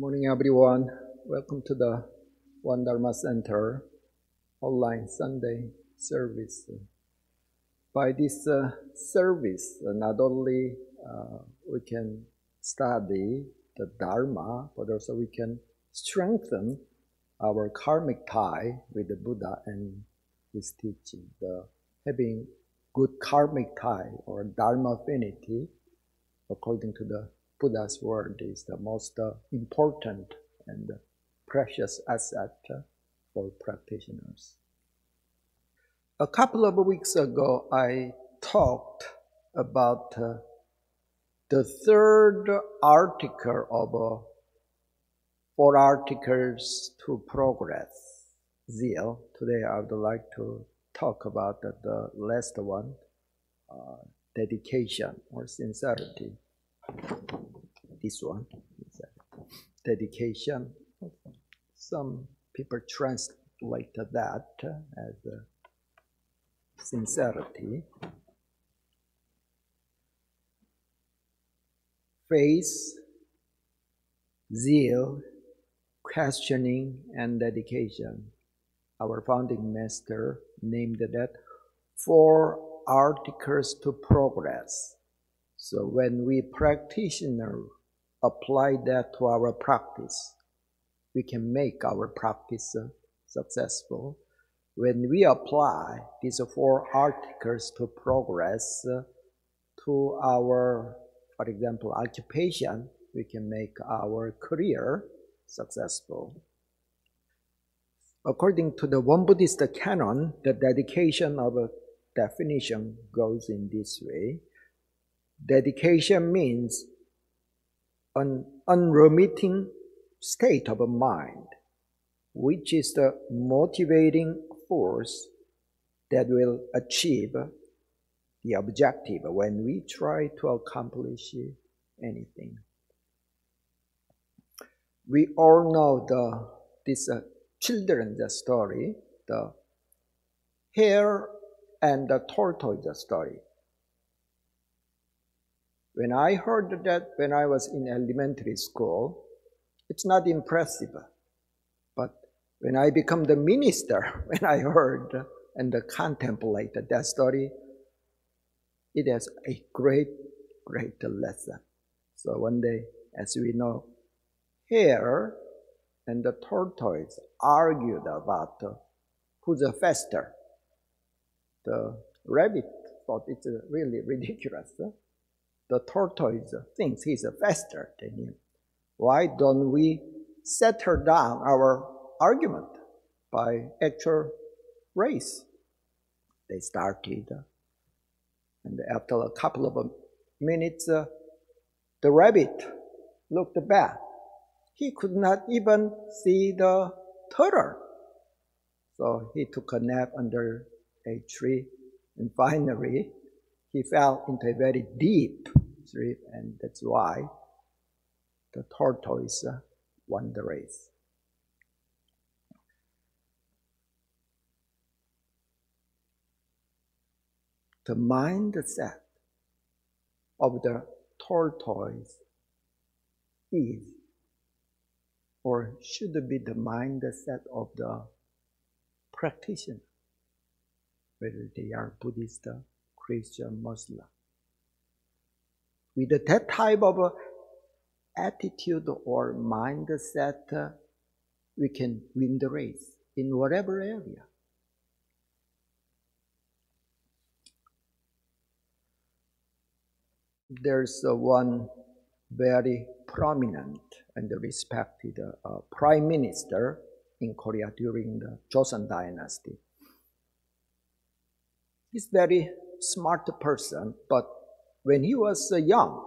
morning, everyone. Welcome to the Won Dharma Center online Sunday service. By this uh, service, uh, not only uh, we can study the Dharma, but also we can strengthen our karmic tie with the Buddha and his teaching. The having good karmic tie or Dharma affinity, according to the Buddha's word, is the most uh, important and precious asset for practitioners. A couple of weeks ago, I talked about uh, the third article of uh, four articles to progress, zeal. Today, I would like to talk about the, the last one, uh, dedication or sincerity. This one, is a dedication. Some people translate that as sincerity. Faith, zeal, questioning, and dedication. Our founding master named that four articles to progress. So when we practitioner apply that to our practice, we can make our practice uh, successful. When we apply these four articles to progress uh, to our, for example, occupation, we can make our career successful. According to the Won Buddhist canon, the dedication of a definition goes in this way. Dedication means an unremitting state of mind, which is the motivating force that will achieve the objective when we try to accomplish anything. We all know the this uh, children's story, the hare and the tortoise story. When I heard that when I was in elementary school, it's not impressive. But when I become the minister, when I heard and contemplated that story, it has a great, great lesson. So one day, as we know, hare and the tortoise argued about who's faster. The rabbit thought it's really ridiculous the tortoise thinks he's faster than him. Why don't we settle down our argument by actual race? They started, and after a couple of minutes, uh, the rabbit looked back. He could not even see the turtle. So he took a nap under a tree, and finally, he fell into a very deep and that's why the tortoise won the race. The mindset of the tortoise is or should be the mindset of the practitioner, whether they are Buddhist, Christian, Muslim. With that type of attitude or mindset, we can win the race in whatever area. There's uh, one very prominent and respected uh, prime minister in Korea during the Joseon dynasty. He's very smart person, but when he was uh, young,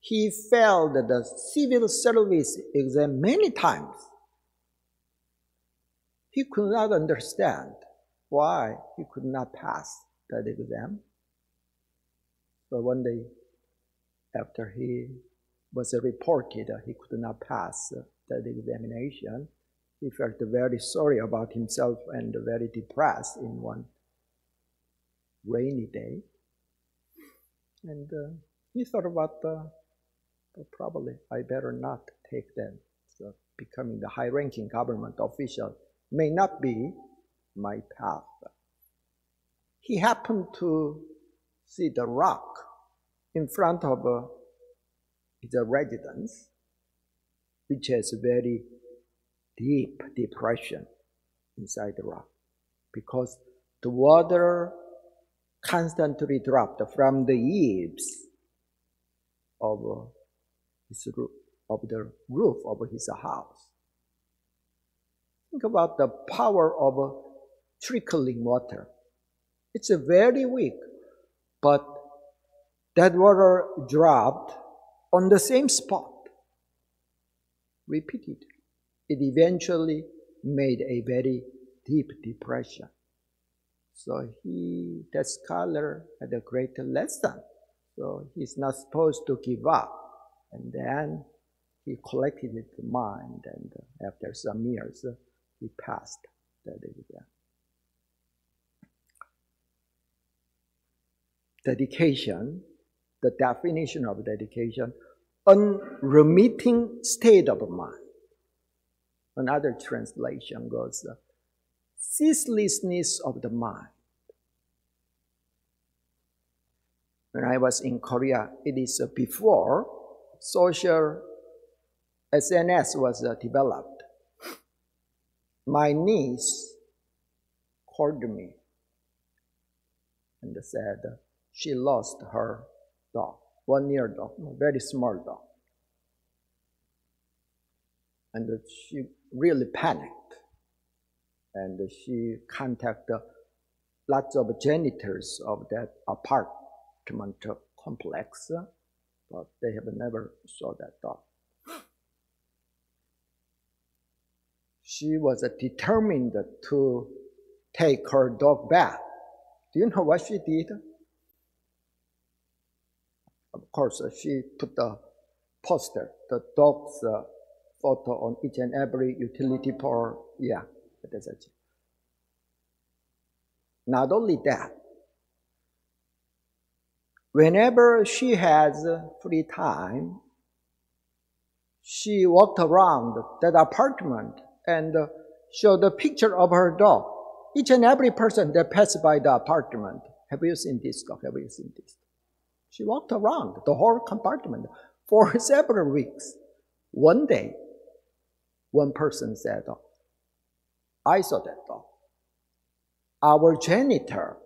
he failed the civil service exam many times. He could not understand why he could not pass that exam. But one day, after he was reported that he could not pass that examination, he felt very sorry about himself and very depressed in one rainy day. And uh, he thought about uh, but probably I better not take that. So becoming the high-ranking government official may not be my path. He happened to see the rock in front of uh, his residence, which has a very deep depression inside the rock because the water constantly dropped from the eaves of his roof, of the roof of his house. Think about the power of trickling water. It's very weak, but that water dropped on the same spot Repeated. It eventually made a very deep depression. So he, that scholar, had a great lesson. So he's not supposed to give up. And then he collected his mind, and after some years, he passed exam. Dedication, the definition of dedication, unremitting state of mind. Another translation goes, ceaselessness of the mind. When I was in Korea, it is uh, before social SNS was uh, developed. My niece called me and said she lost her dog, one year dog, very small dog. And she really panicked and she contacted lots of janitors of that apartment complex, but they have never saw that dog. She was determined to take her dog back. Do you know what she did? Of course, she put the poster, the dog's photo on each and every utility pole. Yeah, not only that, whenever she has free time, she walked around that apartment and showed a picture of her dog. Each and every person that passed by the apartment, have you seen this dog? Have you seen this? She walked around the whole compartment for several weeks. One day, one person said, I that dog. Our janitor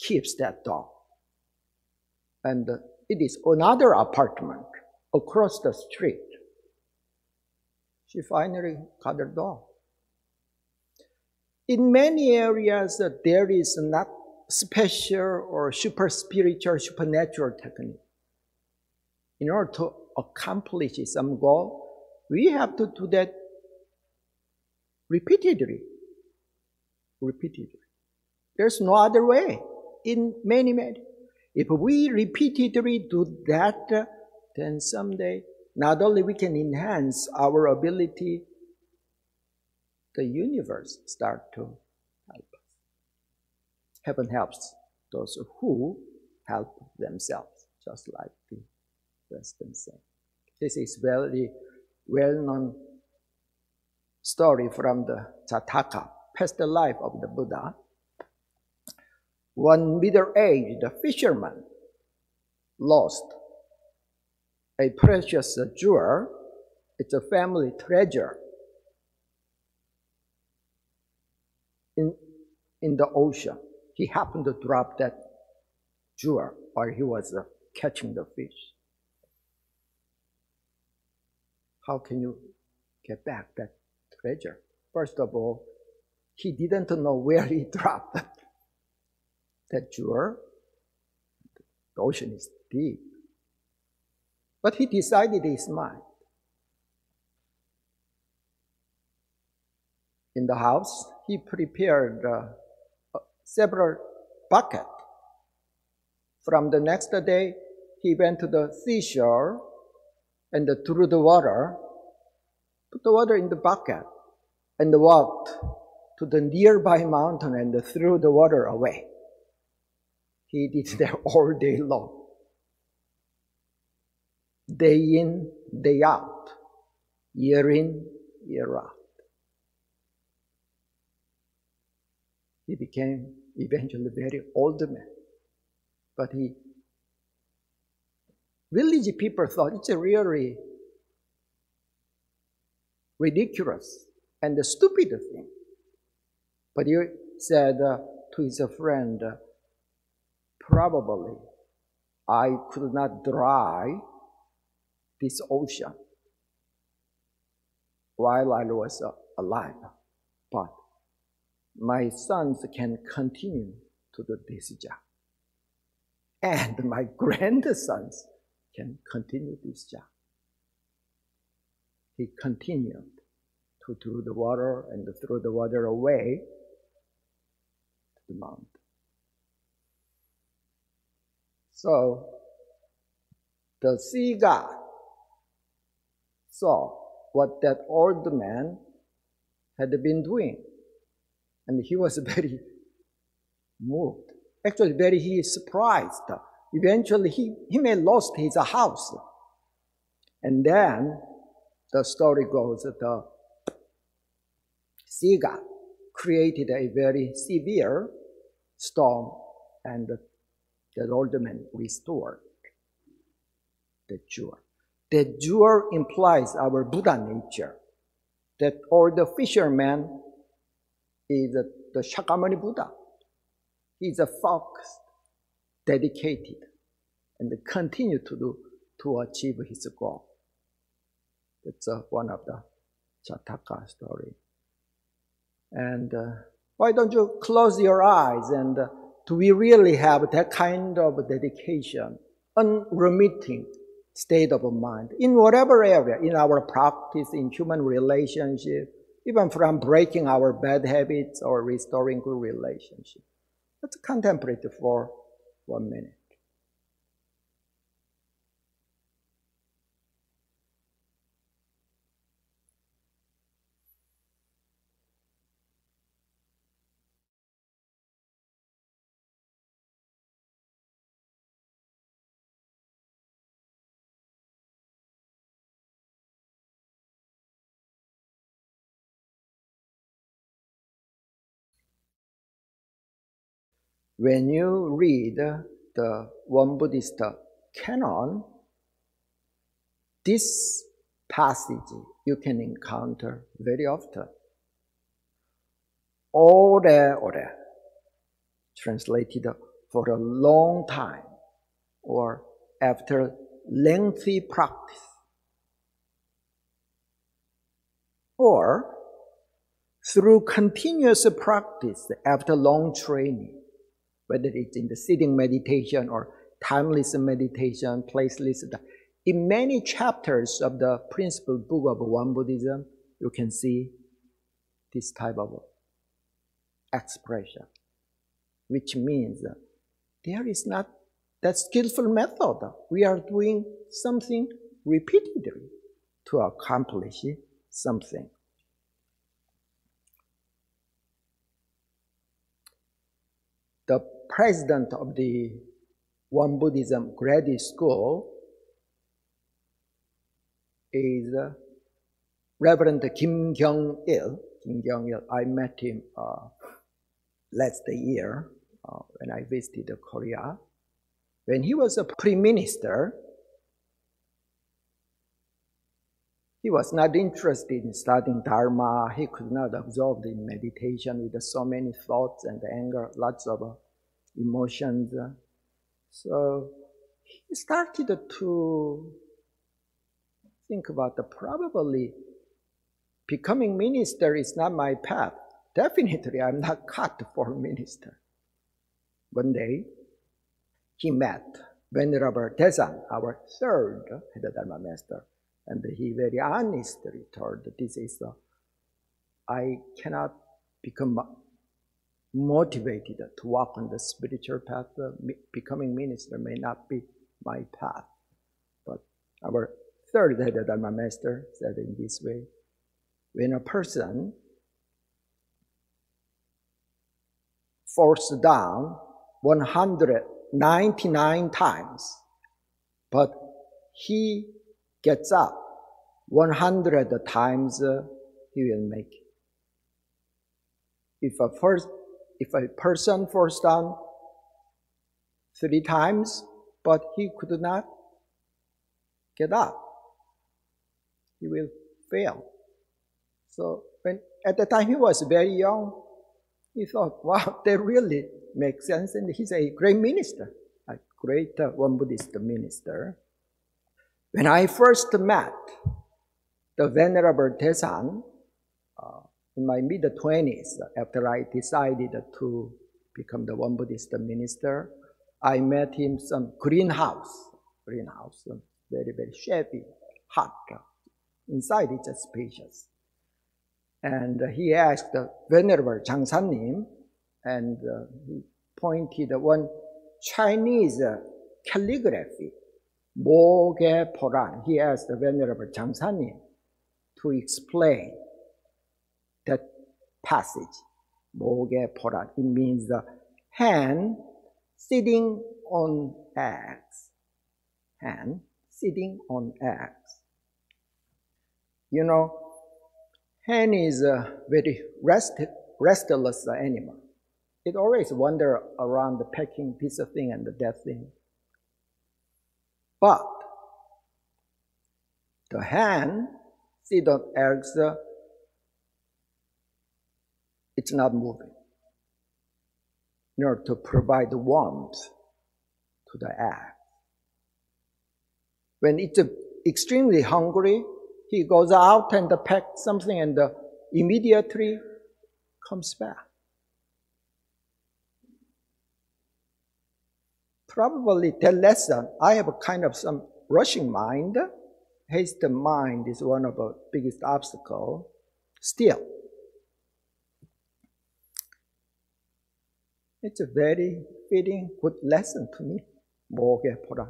keeps that dog. And it is another apartment across the street. She finally got her dog. In many areas, there is not special or super spiritual, supernatural technique. In order to accomplish some goal, we have to do that repeatedly. Repeatedly. There's no other way in many, many. If we repeatedly do that, uh, then someday not only we can enhance our ability, the universe start to help. Heaven helps those who help themselves, just like the Western saying. This is very well-known story from the Jataka, past life of the Buddha. One middle-aged fisherman lost a precious jewel. It's a family treasure in, in the ocean. He happened to drop that jewel while he was uh, catching the fish. How can you get back that treasure. First of all, he didn't know where he dropped that jewel. The ocean is deep. But he decided his mind. In the house, he prepared uh, several buckets. From the next day, he went to the seashore and threw the water, put the water in the bucket, and walked to the nearby mountain and threw the water away. He did that all day long. day in, day out, year in, year out. He became eventually very old man. But he, village people thought it's really ridiculous and a stupid thing. But he said to his friend, probably I could not dry this ocean while I was alive, but my sons can continue to do this job. And my grandsons can continue this job. He continued to throw the water and throw the water away to the mountain. So the sea god saw what that old man had been doing. And he was very moved. Actually, very he is surprised. Eventually, he, he may lost his house. And then the story goes that god created a very severe storm and the old man restored the jewel. The jewel implies our Buddha nature. That all the fisherman is the Shakyamuni Buddha. He's a focused, dedicated, and continue to do to achieve his goal. That's uh, one of the Jataka story. And uh, why don't you close your eyes and uh, do we really have that kind of dedication, unremitting state of mind in whatever area, in our practice, in human relationship, even from breaking our bad habits or restoring good relationship. Let's contemplate for one minute. when you read the Won Buddhist canon, this passage you can encounter very often. Ore ore, translated for a long time or after lengthy practice. Or through continuous practice after long training whether it's in the sitting meditation or timeless meditation, placeless. In many chapters of the principal book of Won Buddhism, you can see this type of expression, which means there is not that skillful method. We are doing something repeatedly to accomplish something. The president of the Won Buddhism Graduate School is uh, Reverend Kim Kyung Il. Kim Kyung Il, I met him uh, last year uh, when I visited Korea. When he was a prime minister, he was not interested in studying Dharma. He could not absorb the meditation with so many thoughts and anger, lots of uh, emotions. So he started to think about the probably becoming minister is not my path. Definitely, I'm not cut for minister. One day, he met Venerable Daesan, our third Dharma master, and he very honestly told, this is, a, I cannot become motivated to walk on the spiritual path, uh, becoming minister may not be my path. But our third head Dharma master said in this way, when a person falls down 199 times, but he gets up 100 times, uh, he will make it. If a, first, if a person falls down three times, but he could not get up, he will fail. So when at the time he was very young, he thought, wow, that really makes sense. And he's a great minister, a great uh, Won Buddhist minister. When I first met the Venerable Daesan uh, in my mid 20s, after I decided to become the Won Buddhist minister, I met him some greenhouse, greenhouse, very, very shabby, hot. Inside it's just spacious. And he asked the Venerable Jangsanim, and uh, he pointed one Chinese calligraphy, Moge Poran. He asked the Venerable Jangsanim to explain that passage, Moge Poran. It means the hand sitting on eggs. Hand sitting on eggs. You know, Hen is a very rest, restless animal. It always wander around the pecking piece of thing and the dead thing. But the sit on eggs, uh, it's not moving in order to provide warmth to the egg. When it's extremely hungry, he goes out and packs something and immediately comes back. Probably that lesson, I have a kind of some rushing mind. Haste mind is one of the biggest obstacle. Still, it's a very fitting good lesson to me. 목에 보라.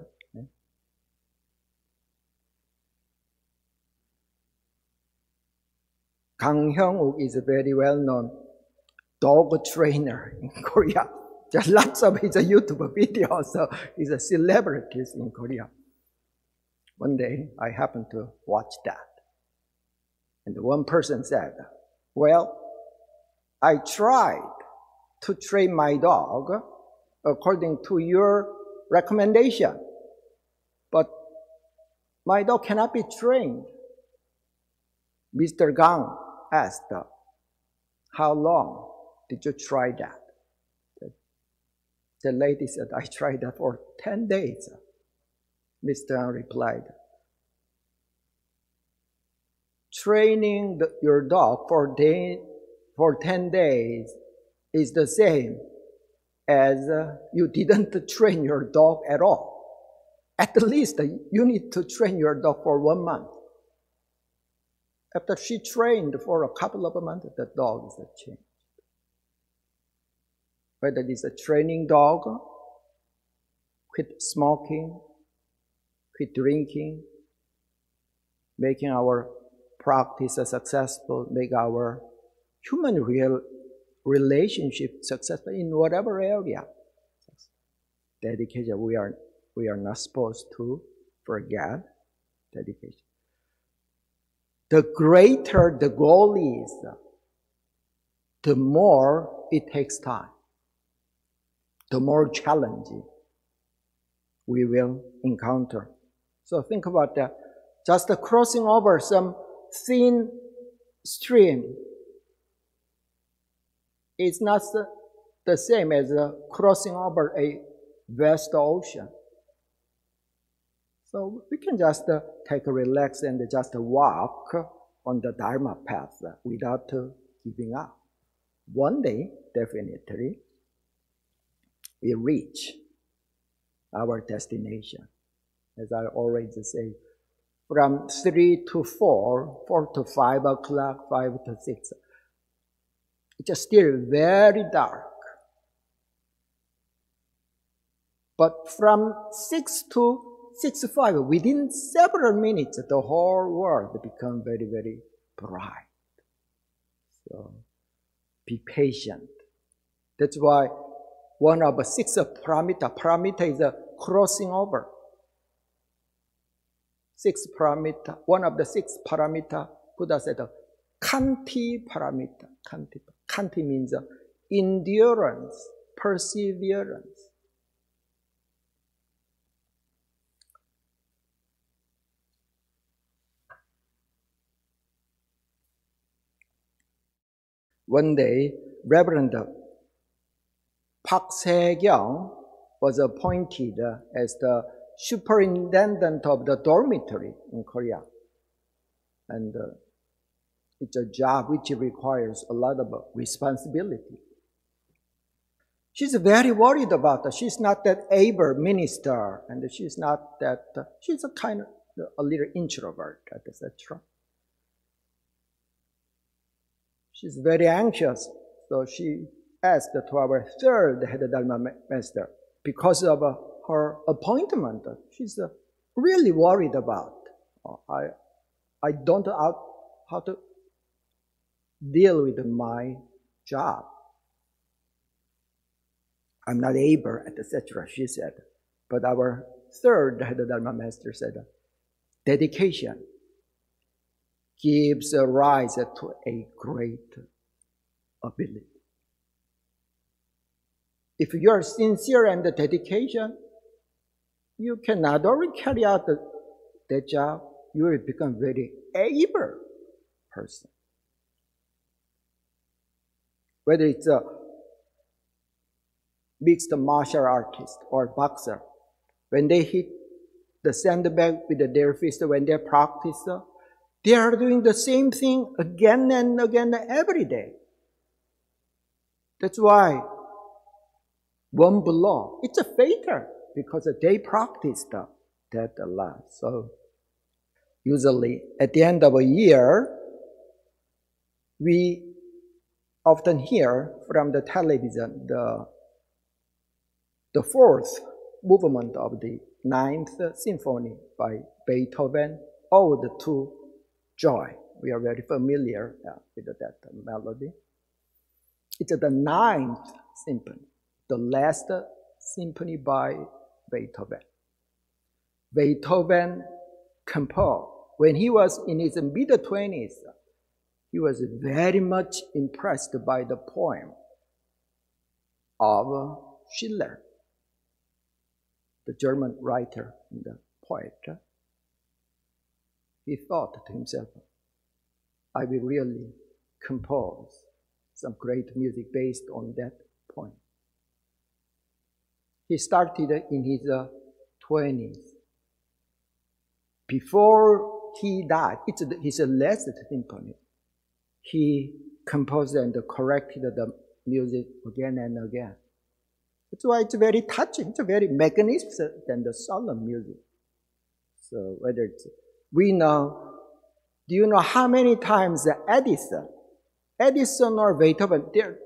Kang Hyung-uk is a very well-known dog trainer in Korea. There's lots of his YouTube videos, so he's a celebrity in Korea. One day, I happened to watch that. And one person said, well, I tried to train my dog according to your recommendation, but my dog cannot be trained. Mr. Kang asked, How long did you try that? The lady said, I tried that for 10 days. Mr. replied, Training the, your dog for, day, for 10 days is the same as uh, you didn't train your dog at all. At least you need to train your dog for one month. After she trained for a couple of months, the dog is changed. Whether it's a training dog, quit smoking, quit drinking, making our practice successful, make our human real relationship successful in whatever area. Dedication, we are, we are not supposed to forget dedication the greater the goal is, the more it takes time, the more challenging we will encounter. So think about that. Just crossing over some thin stream is not the same as crossing over a vast ocean. So we can just uh, take a relax and just walk on the Dharma path without uh, giving up. One day, definitely, we reach our destination. As I always say, from 3 to 4, 4 to 5 o'clock, 5 to 6, it's still very dark. But from 6 to 6 5, within several minutes, the whole world become very, very bright. So be patient. That's why one of six paramita, paramita is a crossing over. six paramita, one of the six paramita, Buddha said, kanti paramita. Kanti, kanti means uh, endurance, perseverance. One day, Reverend uh, Park Se-kyung was appointed as the superintendent of the dormitory in Korea. And uh, it's a job which requires a lot of responsibility. She's very worried about it. She's not that able minister, and she's not that, uh, she's a kind of a little introvert, etc. She's very anxious, so she asked to our third head of Dharma master because of uh, her appointment. She's uh, really worried about. Uh, I, I don't know how to deal with my job. I'm not able, etc. She said. But our third head of Dharma master said, dedication gives rise to a great ability. If you are sincere and dedication, you can not only carry out the, the job, you will become very able person. Whether it's a mixed martial artist or boxer, when they hit the sandbag with their fist when they practice, they are doing the same thing again and again every day. That's why one blow, it's a fatal because they practiced that a lot. So usually at the end of a year, we often hear from the television the, the fourth movement of the ninth symphony by Beethoven, Ode to Joy. We are very familiar with that melody. It's the ninth symphony, the last symphony by Beethoven. Beethoven composed when he was in his mid 20s. He was very much impressed by the poem of Schiller, the German writer and the poet. He thought to himself, I will really compose some great music based on that poem. He started in his uh, 20s. Before he died, it's his last symphony. He composed and corrected the music again and again. That's why it's very touching. It's very magnificent and solemn music. So whether it's, we know, do you know how many times Edison, Edison or Beethoven, their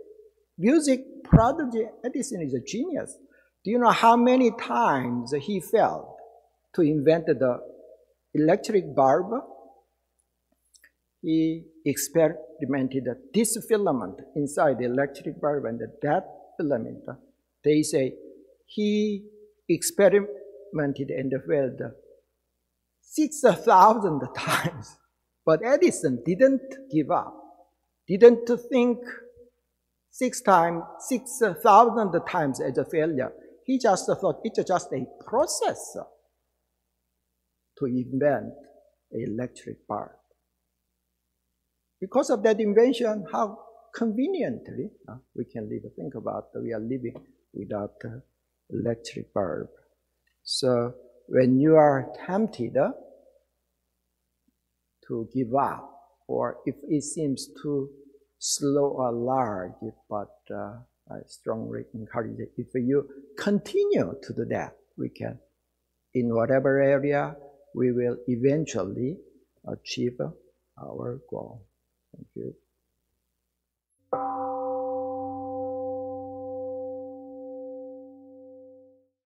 music prodigy, Edison is a genius. Do you know how many times he failed to invent the electric bulb? He experimented this filament inside the electric bulb and that filament. They say he experimented and failed 6,000 times. But Edison didn't give up, didn't think six times, 6,000 times as a failure. He just thought it's just a process to invent electric bulb. Because of that invention, how conveniently uh, we can live. Think about we are living without uh, electric bulb. So when you are tempted uh, to give up, or if it seems too slow or large, but uh, I strongly encourage it. If you continue to do that, we can, in whatever area, we will eventually achieve our goal. Thank you.